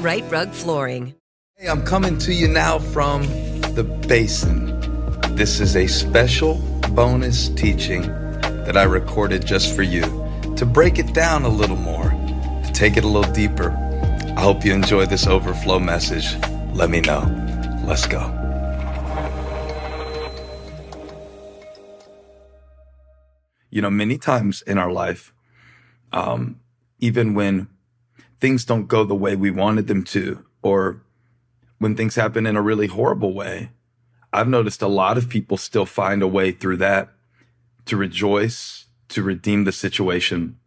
Rite Rug Flooring. Hey, I'm coming to you now from the basin. This is a special bonus teaching that I recorded just for you to break it down a little more, to take it a little deeper. I hope you enjoy this overflow message. Let me know. Let's go. You know, many times in our life, um, even when things don't go the way we wanted them to, or when things happen in a really horrible way, I've noticed a lot of people still find a way through that to rejoice, to redeem the situation,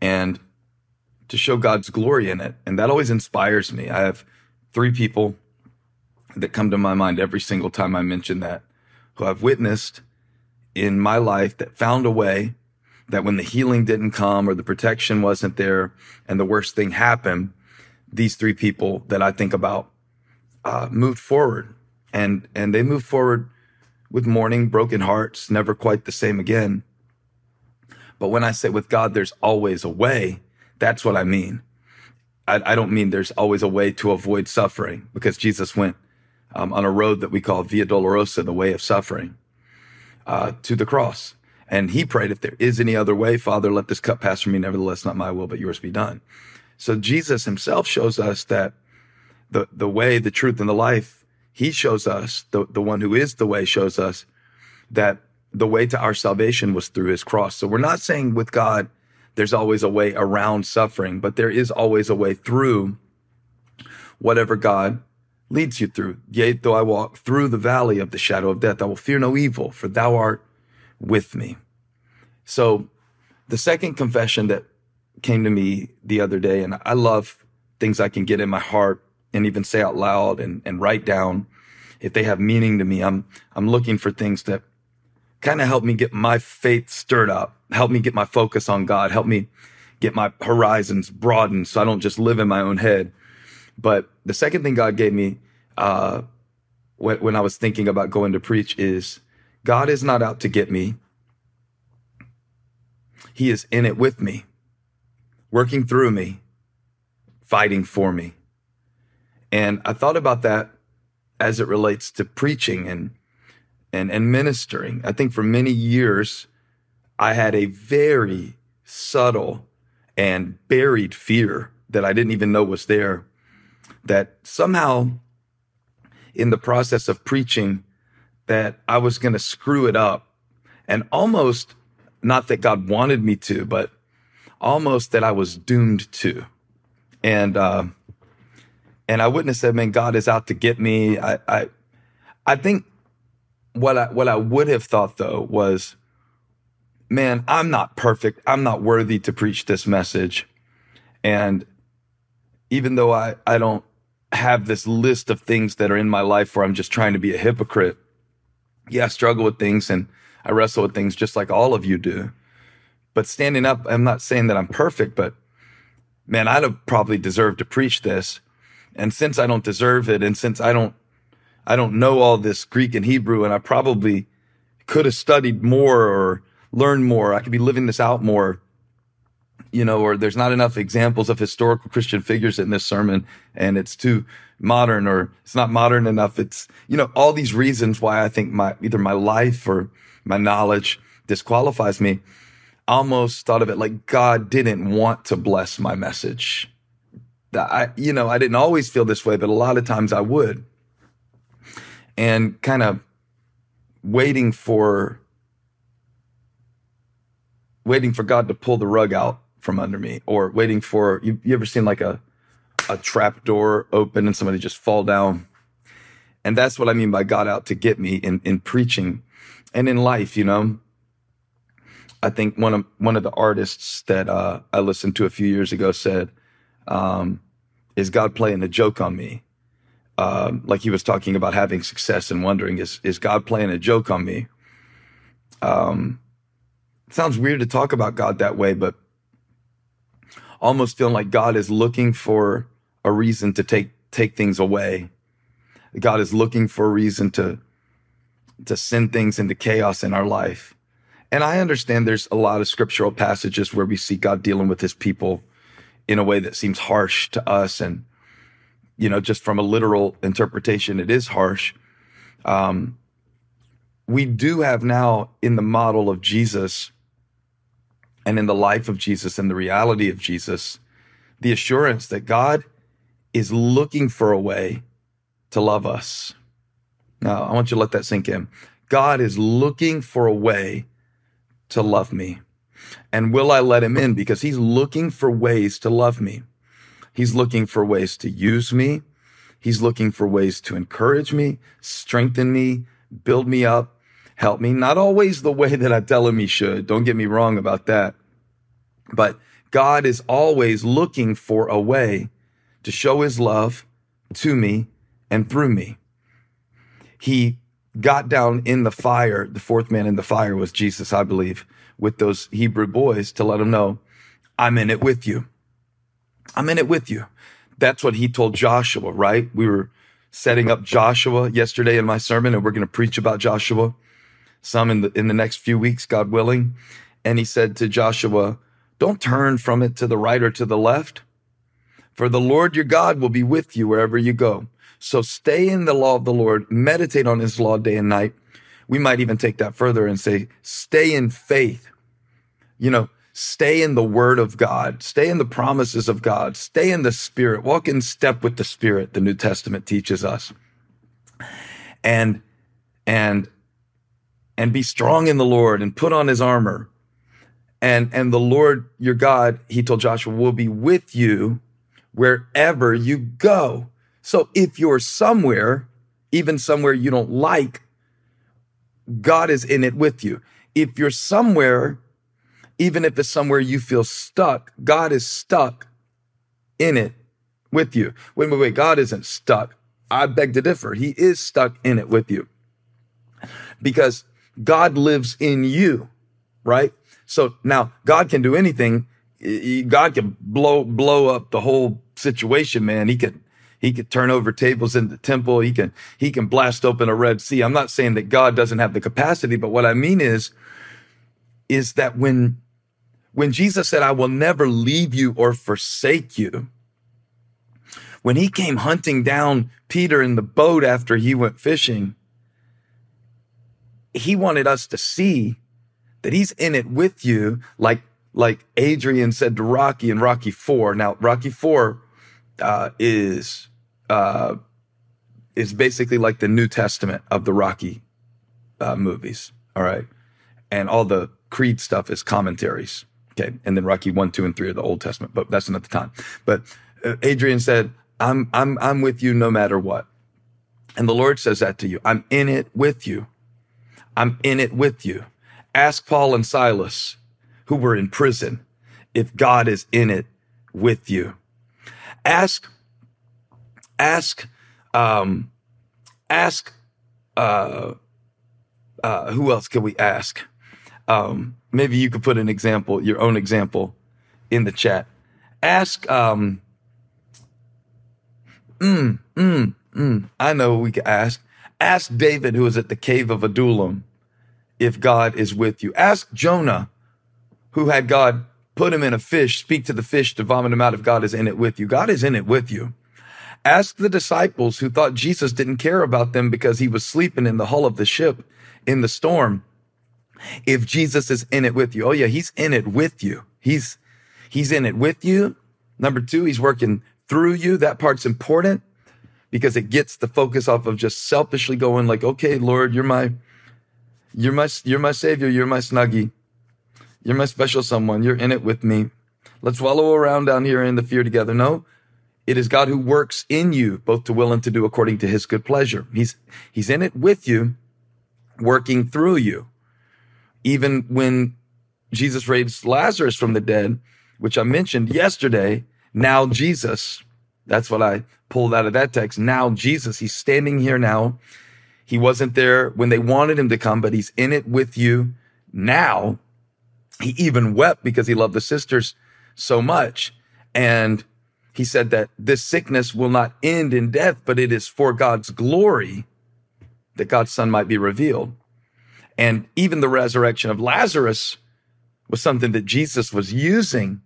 and to show God's glory in it. And that always inspires me. I have three people that come to my mind every single time I mention that who I've witnessed in my life that found a way that when the healing didn't come or the protection wasn't there and the worst thing happened, these three people that I think about uh, moved forward and and they moved forward with mourning, broken hearts, never quite the same again. But when I say with God, there's always a way, that's what I mean. I, I don't mean there's always a way to avoid suffering because Jesus went um, on a road that we call Via Dolorosa, the way of suffering, uh, to the cross. And he prayed, if there is any other way, Father, let this cup pass from me. Nevertheless, not my will, but yours be done. So Jesus himself shows us that the, the way, the truth, and the life, he shows us, the, the one who is the way shows us that the way to our salvation was through his cross. So we're not saying with God, there's always a way around suffering, but there is always a way through whatever God leads you through. Yea, though I walk through the valley of the shadow of death, I will fear no evil, for thou art with me. So the second confession that came to me the other day, and I love things I can get in my heart and even say out loud and, and write down if they have meaning to me. I'm, I'm looking for things that kind of help me get my faith stirred up, help me get my focus on God, help me get my horizons broadened so I don't just live in my own head. But the second thing God gave me, uh, when, when I was thinking about going to preach is God is not out to get me. He is in it with me, working through me, fighting for me. And I thought about that as it relates to preaching and and and ministering. I think for many years I had a very subtle and buried fear that I didn't even know was there that somehow in the process of preaching that I was going to screw it up and almost not that God wanted me to, but almost that I was doomed to. And, uh, and I wouldn't have said, man, God is out to get me. I, I, I think what I, what I would have thought though was, man, I'm not perfect. I'm not worthy to preach this message. And even though I, I don't have this list of things that are in my life where I'm just trying to be a hypocrite, yeah, I struggle with things and I wrestle with things just like all of you do. But standing up, I'm not saying that I'm perfect, but man, I'd have probably deserved to preach this. And since I don't deserve it, and since I don't, I don't know all this Greek and Hebrew, and I probably could have studied more or learned more, I could be living this out more you know, or there's not enough examples of historical Christian figures in this sermon and it's too modern or it's not modern enough. It's, you know, all these reasons why I think my, either my life or my knowledge disqualifies me. I almost thought of it like God didn't want to bless my message. I, you know, I didn't always feel this way, but a lot of times I would. And kind of waiting for waiting for God to pull the rug out from under me or waiting for you, you ever seen like a a trap door open and somebody just fall down. And that's what i mean by god out to get me in in preaching and in life you know? I think one of one of the artists that uh, i listened to a few years ago said um, is god playing a joke on me? Um, like he was talking about having success and wondering is is god playing a joke on me? Um, sounds weird to talk about god that way but almost feeling like God is looking for a reason to take take things away. God is looking for a reason to to send things into chaos in our life. And I understand there's a lot of scriptural passages where we see God dealing with his people in a way that seems harsh to us and you know just from a literal interpretation it is harsh. Um we do have now in the model of Jesus and in the life of Jesus and the reality of Jesus, the assurance that God is looking for a way to love us. Now, I want you to let that sink in. God is looking for a way to love me. And will I let him in? Because he's looking for ways to love me. He's looking for ways to use me. He's looking for ways to encourage me, strengthen me, build me up, help me. Not always the way that I tell him he should. Don't get me wrong about that. But God is always looking for a way to show his love to me and through me. He got down in the fire. The fourth man in the fire was Jesus, I believe, with those Hebrew boys to let them know, I'm in it with you. I'm in it with you. That's what he told Joshua, right? We were setting up Joshua yesterday in my sermon, and we're going to preach about Joshua some in the, in the next few weeks, God willing. And he said to Joshua, don't turn from it to the right or to the left, for the Lord your God will be with you wherever you go. So stay in the law of the Lord, meditate on his law day and night. We might even take that further and say, stay in faith. You know, stay in the word of God, stay in the promises of God, stay in the spirit, walk in step with the spirit, the New Testament teaches us. And, and and be strong in the Lord and put on his armor. And, and the Lord your God, he told Joshua, will be with you wherever you go. So if you're somewhere, even somewhere you don't like, God is in it with you. If you're somewhere, even if it's somewhere you feel stuck, God is stuck in it with you. Wait, wait, wait. God isn't stuck. I beg to differ. He is stuck in it with you because God lives in you, right? So now God can do anything. God can blow, blow up the whole situation, man. He can, he could turn over tables in the temple. He can, he can blast open a Red Sea. I'm not saying that God doesn't have the capacity, but what I mean is, is that when, when Jesus said, I will never leave you or forsake you, when he came hunting down Peter in the boat after he went fishing, he wanted us to see that he's in it with you, like like Adrian said to Rocky in Rocky Four. Now, Rocky Four uh, is uh, is basically like the New Testament of the Rocky uh, movies. All right, and all the Creed stuff is commentaries. Okay, and then Rocky One, Two, and Three are the Old Testament, but that's another time. But uh, Adrian said, "I'm I'm I'm with you no matter what," and the Lord says that to you. I'm in it with you. I'm in it with you. Ask Paul and Silas, who were in prison, if God is in it with you. Ask, ask, um, ask, uh, uh, who else can we ask? Um, maybe you could put an example, your own example in the chat. Ask, um, Mm, mm, mm. I know we could ask. Ask David, who is at the cave of Adullam, if God is with you. Ask Jonah, who had God put him in a fish, speak to the fish to vomit him out if God is in it with you. God is in it with you. Ask the disciples who thought Jesus didn't care about them because he was sleeping in the hull of the ship in the storm. If Jesus is in it with you. Oh yeah, he's in it with you. He's, he's in it with you. Number two, he's working through you. That part's important because it gets the focus off of just selfishly going like, okay, Lord, you're my, you're my, you're my savior. You're my snuggie. You're my special someone. You're in it with me. Let's wallow around down here in the fear together. No, it is God who works in you, both to will and to do according to his good pleasure. He's, he's in it with you, working through you. Even when Jesus raised Lazarus from the dead, which I mentioned yesterday, now Jesus, that's what I pulled out of that text. Now Jesus, he's standing here now. He wasn't there when they wanted him to come, but he's in it with you now. He even wept because he loved the sisters so much. And he said that this sickness will not end in death, but it is for God's glory that God's son might be revealed. And even the resurrection of Lazarus was something that Jesus was using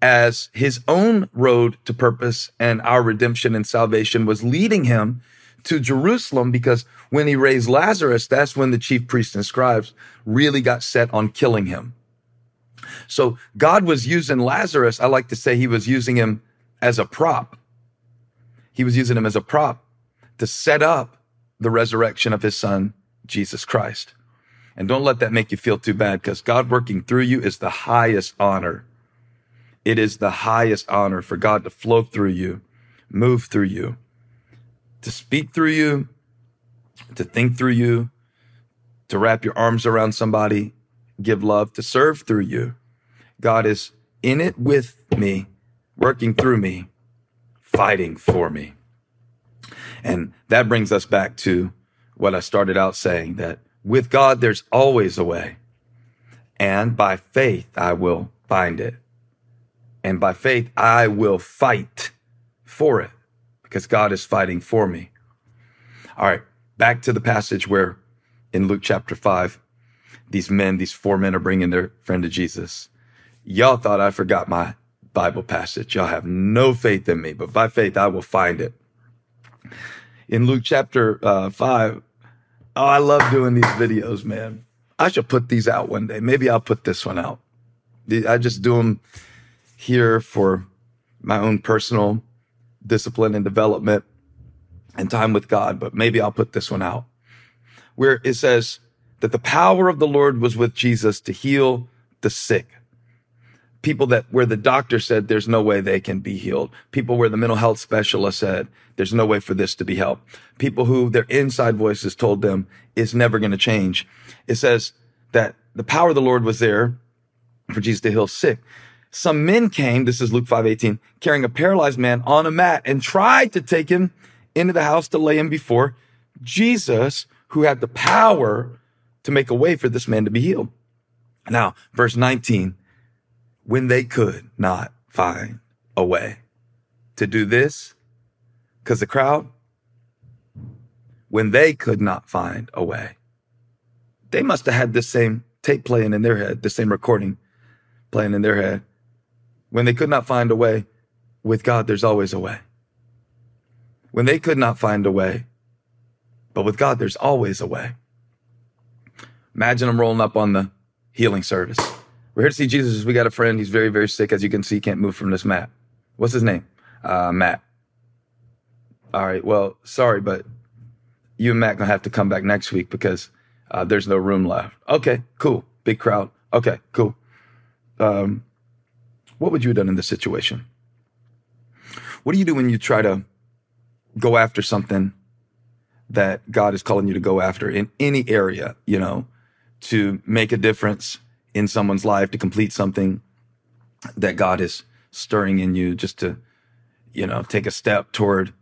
as his own road to purpose and our redemption and salvation was leading him to Jerusalem because when he raised Lazarus, that's when the chief priests and scribes really got set on killing him. So God was using Lazarus. I like to say he was using him as a prop. He was using him as a prop to set up the resurrection of his son, Jesus Christ. And don't let that make you feel too bad because God working through you is the highest honor it is the highest honor for God to flow through you, move through you, to speak through you, to think through you, to wrap your arms around somebody, give love, to serve through you. God is in it with me, working through me, fighting for me. And that brings us back to what I started out saying that with God, there's always a way. And by faith, I will find it. And by faith, I will fight for it because God is fighting for me. All right, back to the passage where in Luke chapter 5, these men, these four men are bringing their friend to Jesus. Y'all thought I forgot my Bible passage. Y'all have no faith in me, but by faith, I will find it. In Luke chapter uh, 5, oh, I love doing these videos, man. I should put these out one day. Maybe I'll put this one out. I just do them here for my own personal discipline and development and time with God, but maybe I'll put this one out where it says that the power of the Lord was with Jesus to heal the sick. People that where the doctor said there's no way they can be healed. People where the mental health specialist said there's no way for this to be helped. People who their inside voices told them it's never going to change. It says that the power of the Lord was there for Jesus to heal sick. Some men came, this is Luke 5:18, carrying a paralyzed man on a mat and tried to take him into the house to lay him before Jesus, who had the power to make a way for this man to be healed. Now, verse 19, when they could not find a way to do this, because the crowd, when they could not find a way, they must have had the same tape playing in their head, the same recording playing in their head. When they could not find a way, with God, there's always a way. When they could not find a way, but with God, there's always a way. Imagine them rolling up on the healing service. We're here to see Jesus. We got a friend. He's very, very sick. As you can see, can't move from this mat. What's his name? Uh, Matt. All right. Well, sorry, but you and Matt gonna have to come back next week because uh, there's no room left. Okay, cool. Big crowd. Okay, cool. Um, what would you have done in this situation? What do you do when you try to go after something that God is calling you to go after in any area, you know, to make a difference in someone's life, to complete something that God is stirring in you, just to, you know, take a step toward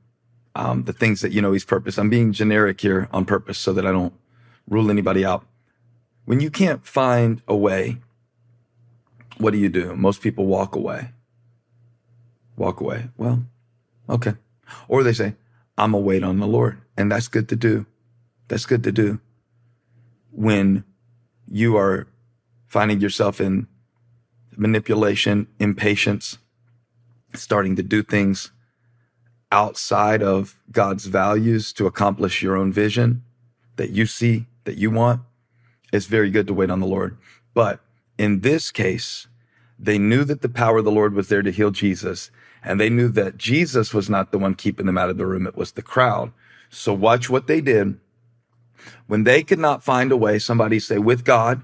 um, the things that, you know, He's purpose. I'm being generic here on purpose so that I don't rule anybody out. When you can't find a way what do you do? Most people walk away. Walk away. Well, okay. Or they say, I'm going to wait on the Lord. And that's good to do. That's good to do when you are finding yourself in manipulation, impatience, starting to do things outside of God's values to accomplish your own vision that you see, that you want, it's very good to wait on the Lord. But in this case, they knew that the power of the Lord was there to heal Jesus, and they knew that Jesus was not the one keeping them out of the room, it was the crowd. So watch what they did. When they could not find a way, somebody say, with God,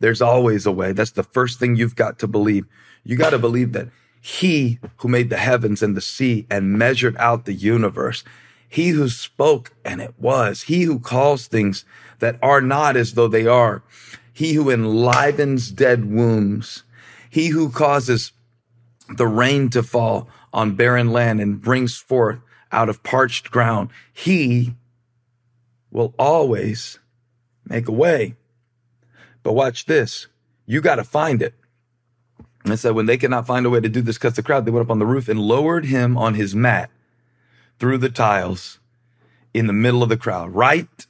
there's always a way. That's the first thing you've got to believe. You got to believe that he who made the heavens and the sea and measured out the universe, he who spoke and it was, he who calls things that are not as though they are, he who enlivens dead wombs, he who causes the rain to fall on barren land and brings forth out of parched ground, he will always make a way. But watch this. You got to find it. And said when they could not find a way to do this because the crowd, they went up on the roof and lowered him on his mat through the tiles in the middle of the crowd, right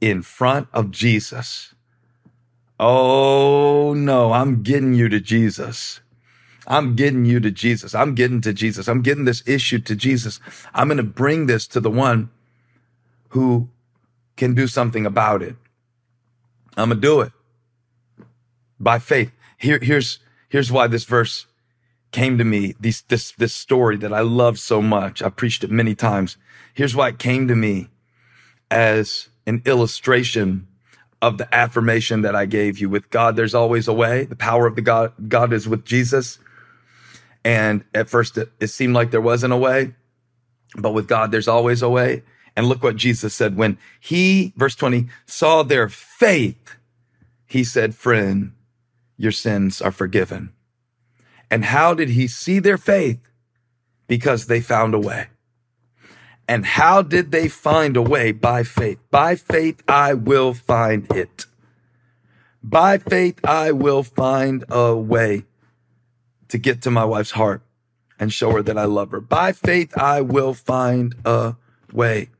in front of Jesus. Oh no, I'm getting you to Jesus. I'm getting you to Jesus. I'm getting to Jesus. I'm getting this issue to Jesus. I'm going to bring this to the one who can do something about it. I'm going to do it by faith. Here, here's, here's why this verse came to me. These, this, this story that I love so much. I preached it many times. Here's why it came to me as an illustration of the affirmation that I gave you. With God, there's always a way. The power of the God, God is with Jesus. And at first it, it seemed like there wasn't a way, but with God, there's always a way. And look what Jesus said when he, verse 20, saw their faith. He said, friend, your sins are forgiven. And how did he see their faith? Because they found a way. And how did they find a way? By faith. By faith, I will find it. By faith, I will find a way to get to my wife's heart and show her that I love her. By faith, I will find a way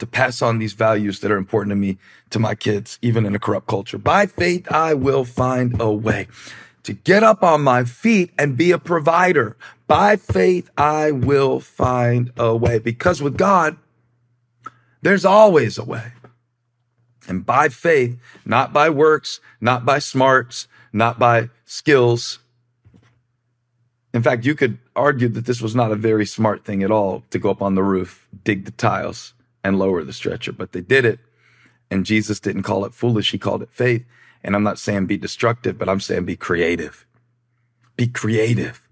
to pass on these values that are important to me to my kids, even in a corrupt culture. By faith, I will find a way to get up on my feet and be a provider. By faith, I will find a way because with God, there's always a way. And by faith, not by works, not by smarts, not by skills. In fact, you could argue that this was not a very smart thing at all to go up on the roof, dig the tiles, and lower the stretcher, but they did it. And Jesus didn't call it foolish. He called it faith. And I'm not saying be destructive, but I'm saying be creative. Be creative.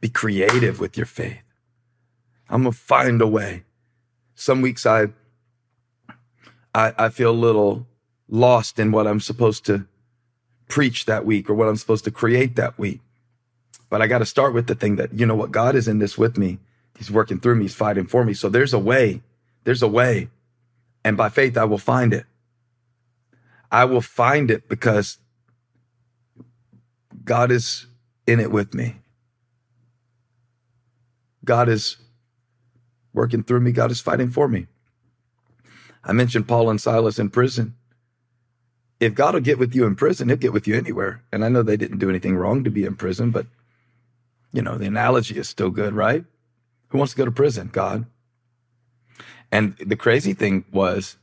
Be creative with your faith. I'm to find a way. Some weeks I, I, I feel a little lost in what I'm supposed to preach that week or what I'm supposed to create that week. But I got to start with the thing that, you know what, God is in this with me. He's working through me. He's fighting for me. So there's a way there's a way. And by faith, I will find it. I will find it because God is in it with me. God is working through me. God is fighting for me. I mentioned Paul and Silas in prison. If God will get with you in prison, he'll get with you anywhere. And I know they didn't do anything wrong to be in prison, but you know, the analogy is still good, right? Who wants to go to prison? God. And the crazy thing was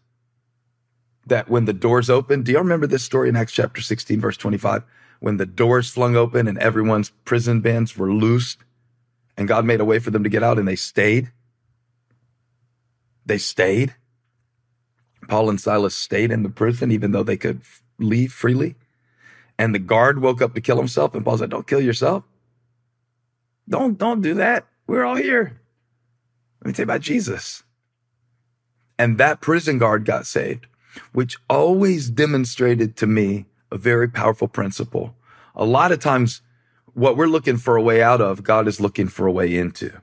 that when the doors opened, do y'all remember this story in Acts chapter 16, verse 25? When the doors flung open and everyone's prison bands were loosed and God made a way for them to get out and they stayed. They stayed. Paul and Silas stayed in the prison even though they could leave freely. And the guard woke up to kill himself and Paul said, don't kill yourself. Don't, don't do that. We're all here. Let me tell you about Jesus. And that prison guard got saved, which always demonstrated to me a very powerful principle. A lot of times, what we're looking for a way out of, God is looking for a way into.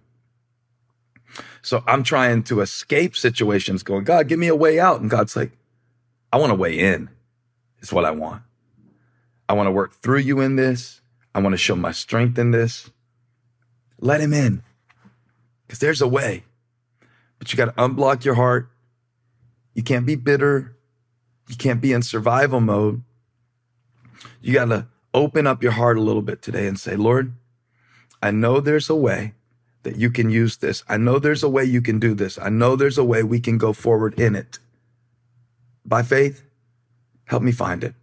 So I'm trying to escape situations, going, God, give me a way out. And God's like, I want a way in, is what I want. I want to work through you in this. I want to show my strength in this. Let him in. Because there's a way. But you got to unblock your heart. You can't be bitter. You can't be in survival mode. You got to open up your heart a little bit today and say, Lord, I know there's a way that you can use this. I know there's a way you can do this. I know there's a way we can go forward in it. By faith, help me find it.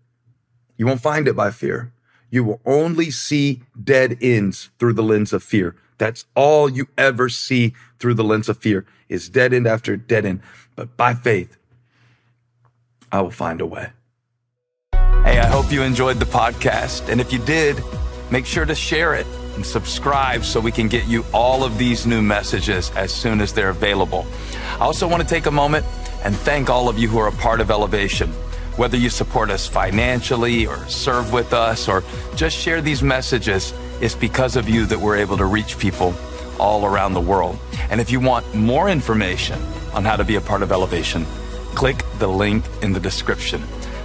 You won't find it by fear. You will only see dead ends through the lens of fear. That's all you ever see through the lens of fear is dead end after dead end. But by faith, I will find a way. Hey, I hope you enjoyed the podcast. And if you did, make sure to share it and subscribe so we can get you all of these new messages as soon as they're available. I also want to take a moment and thank all of you who are a part of Elevation. Whether you support us financially or serve with us or just share these messages, it's because of you that we're able to reach people all around the world. And if you want more information on how to be a part of Elevation, click the link in the description.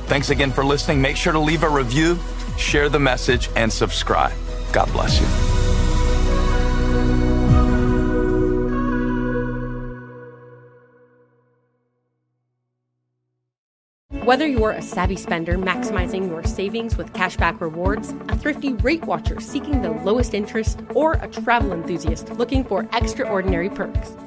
Thanks again for listening. Make sure to leave a review, share the message, and subscribe. God bless you. Whether you're a savvy spender maximizing your savings with cashback rewards, a thrifty rate watcher seeking the lowest interest, or a travel enthusiast looking for extraordinary perks,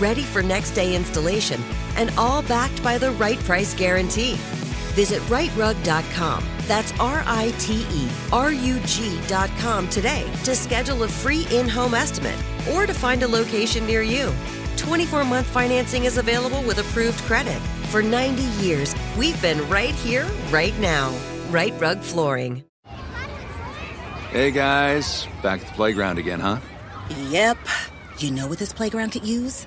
ready for next day installation, and all backed by the right price guarantee. Visit riterug.com. That's R I T E R U G.com today to schedule a free in home estimate or to find a location near you. 24 month financing is available with approved credit. For 90 years, we've been right here, right now. Rite Rug Flooring. Hey guys, back at the playground again, huh? Yep. You know what this playground could use?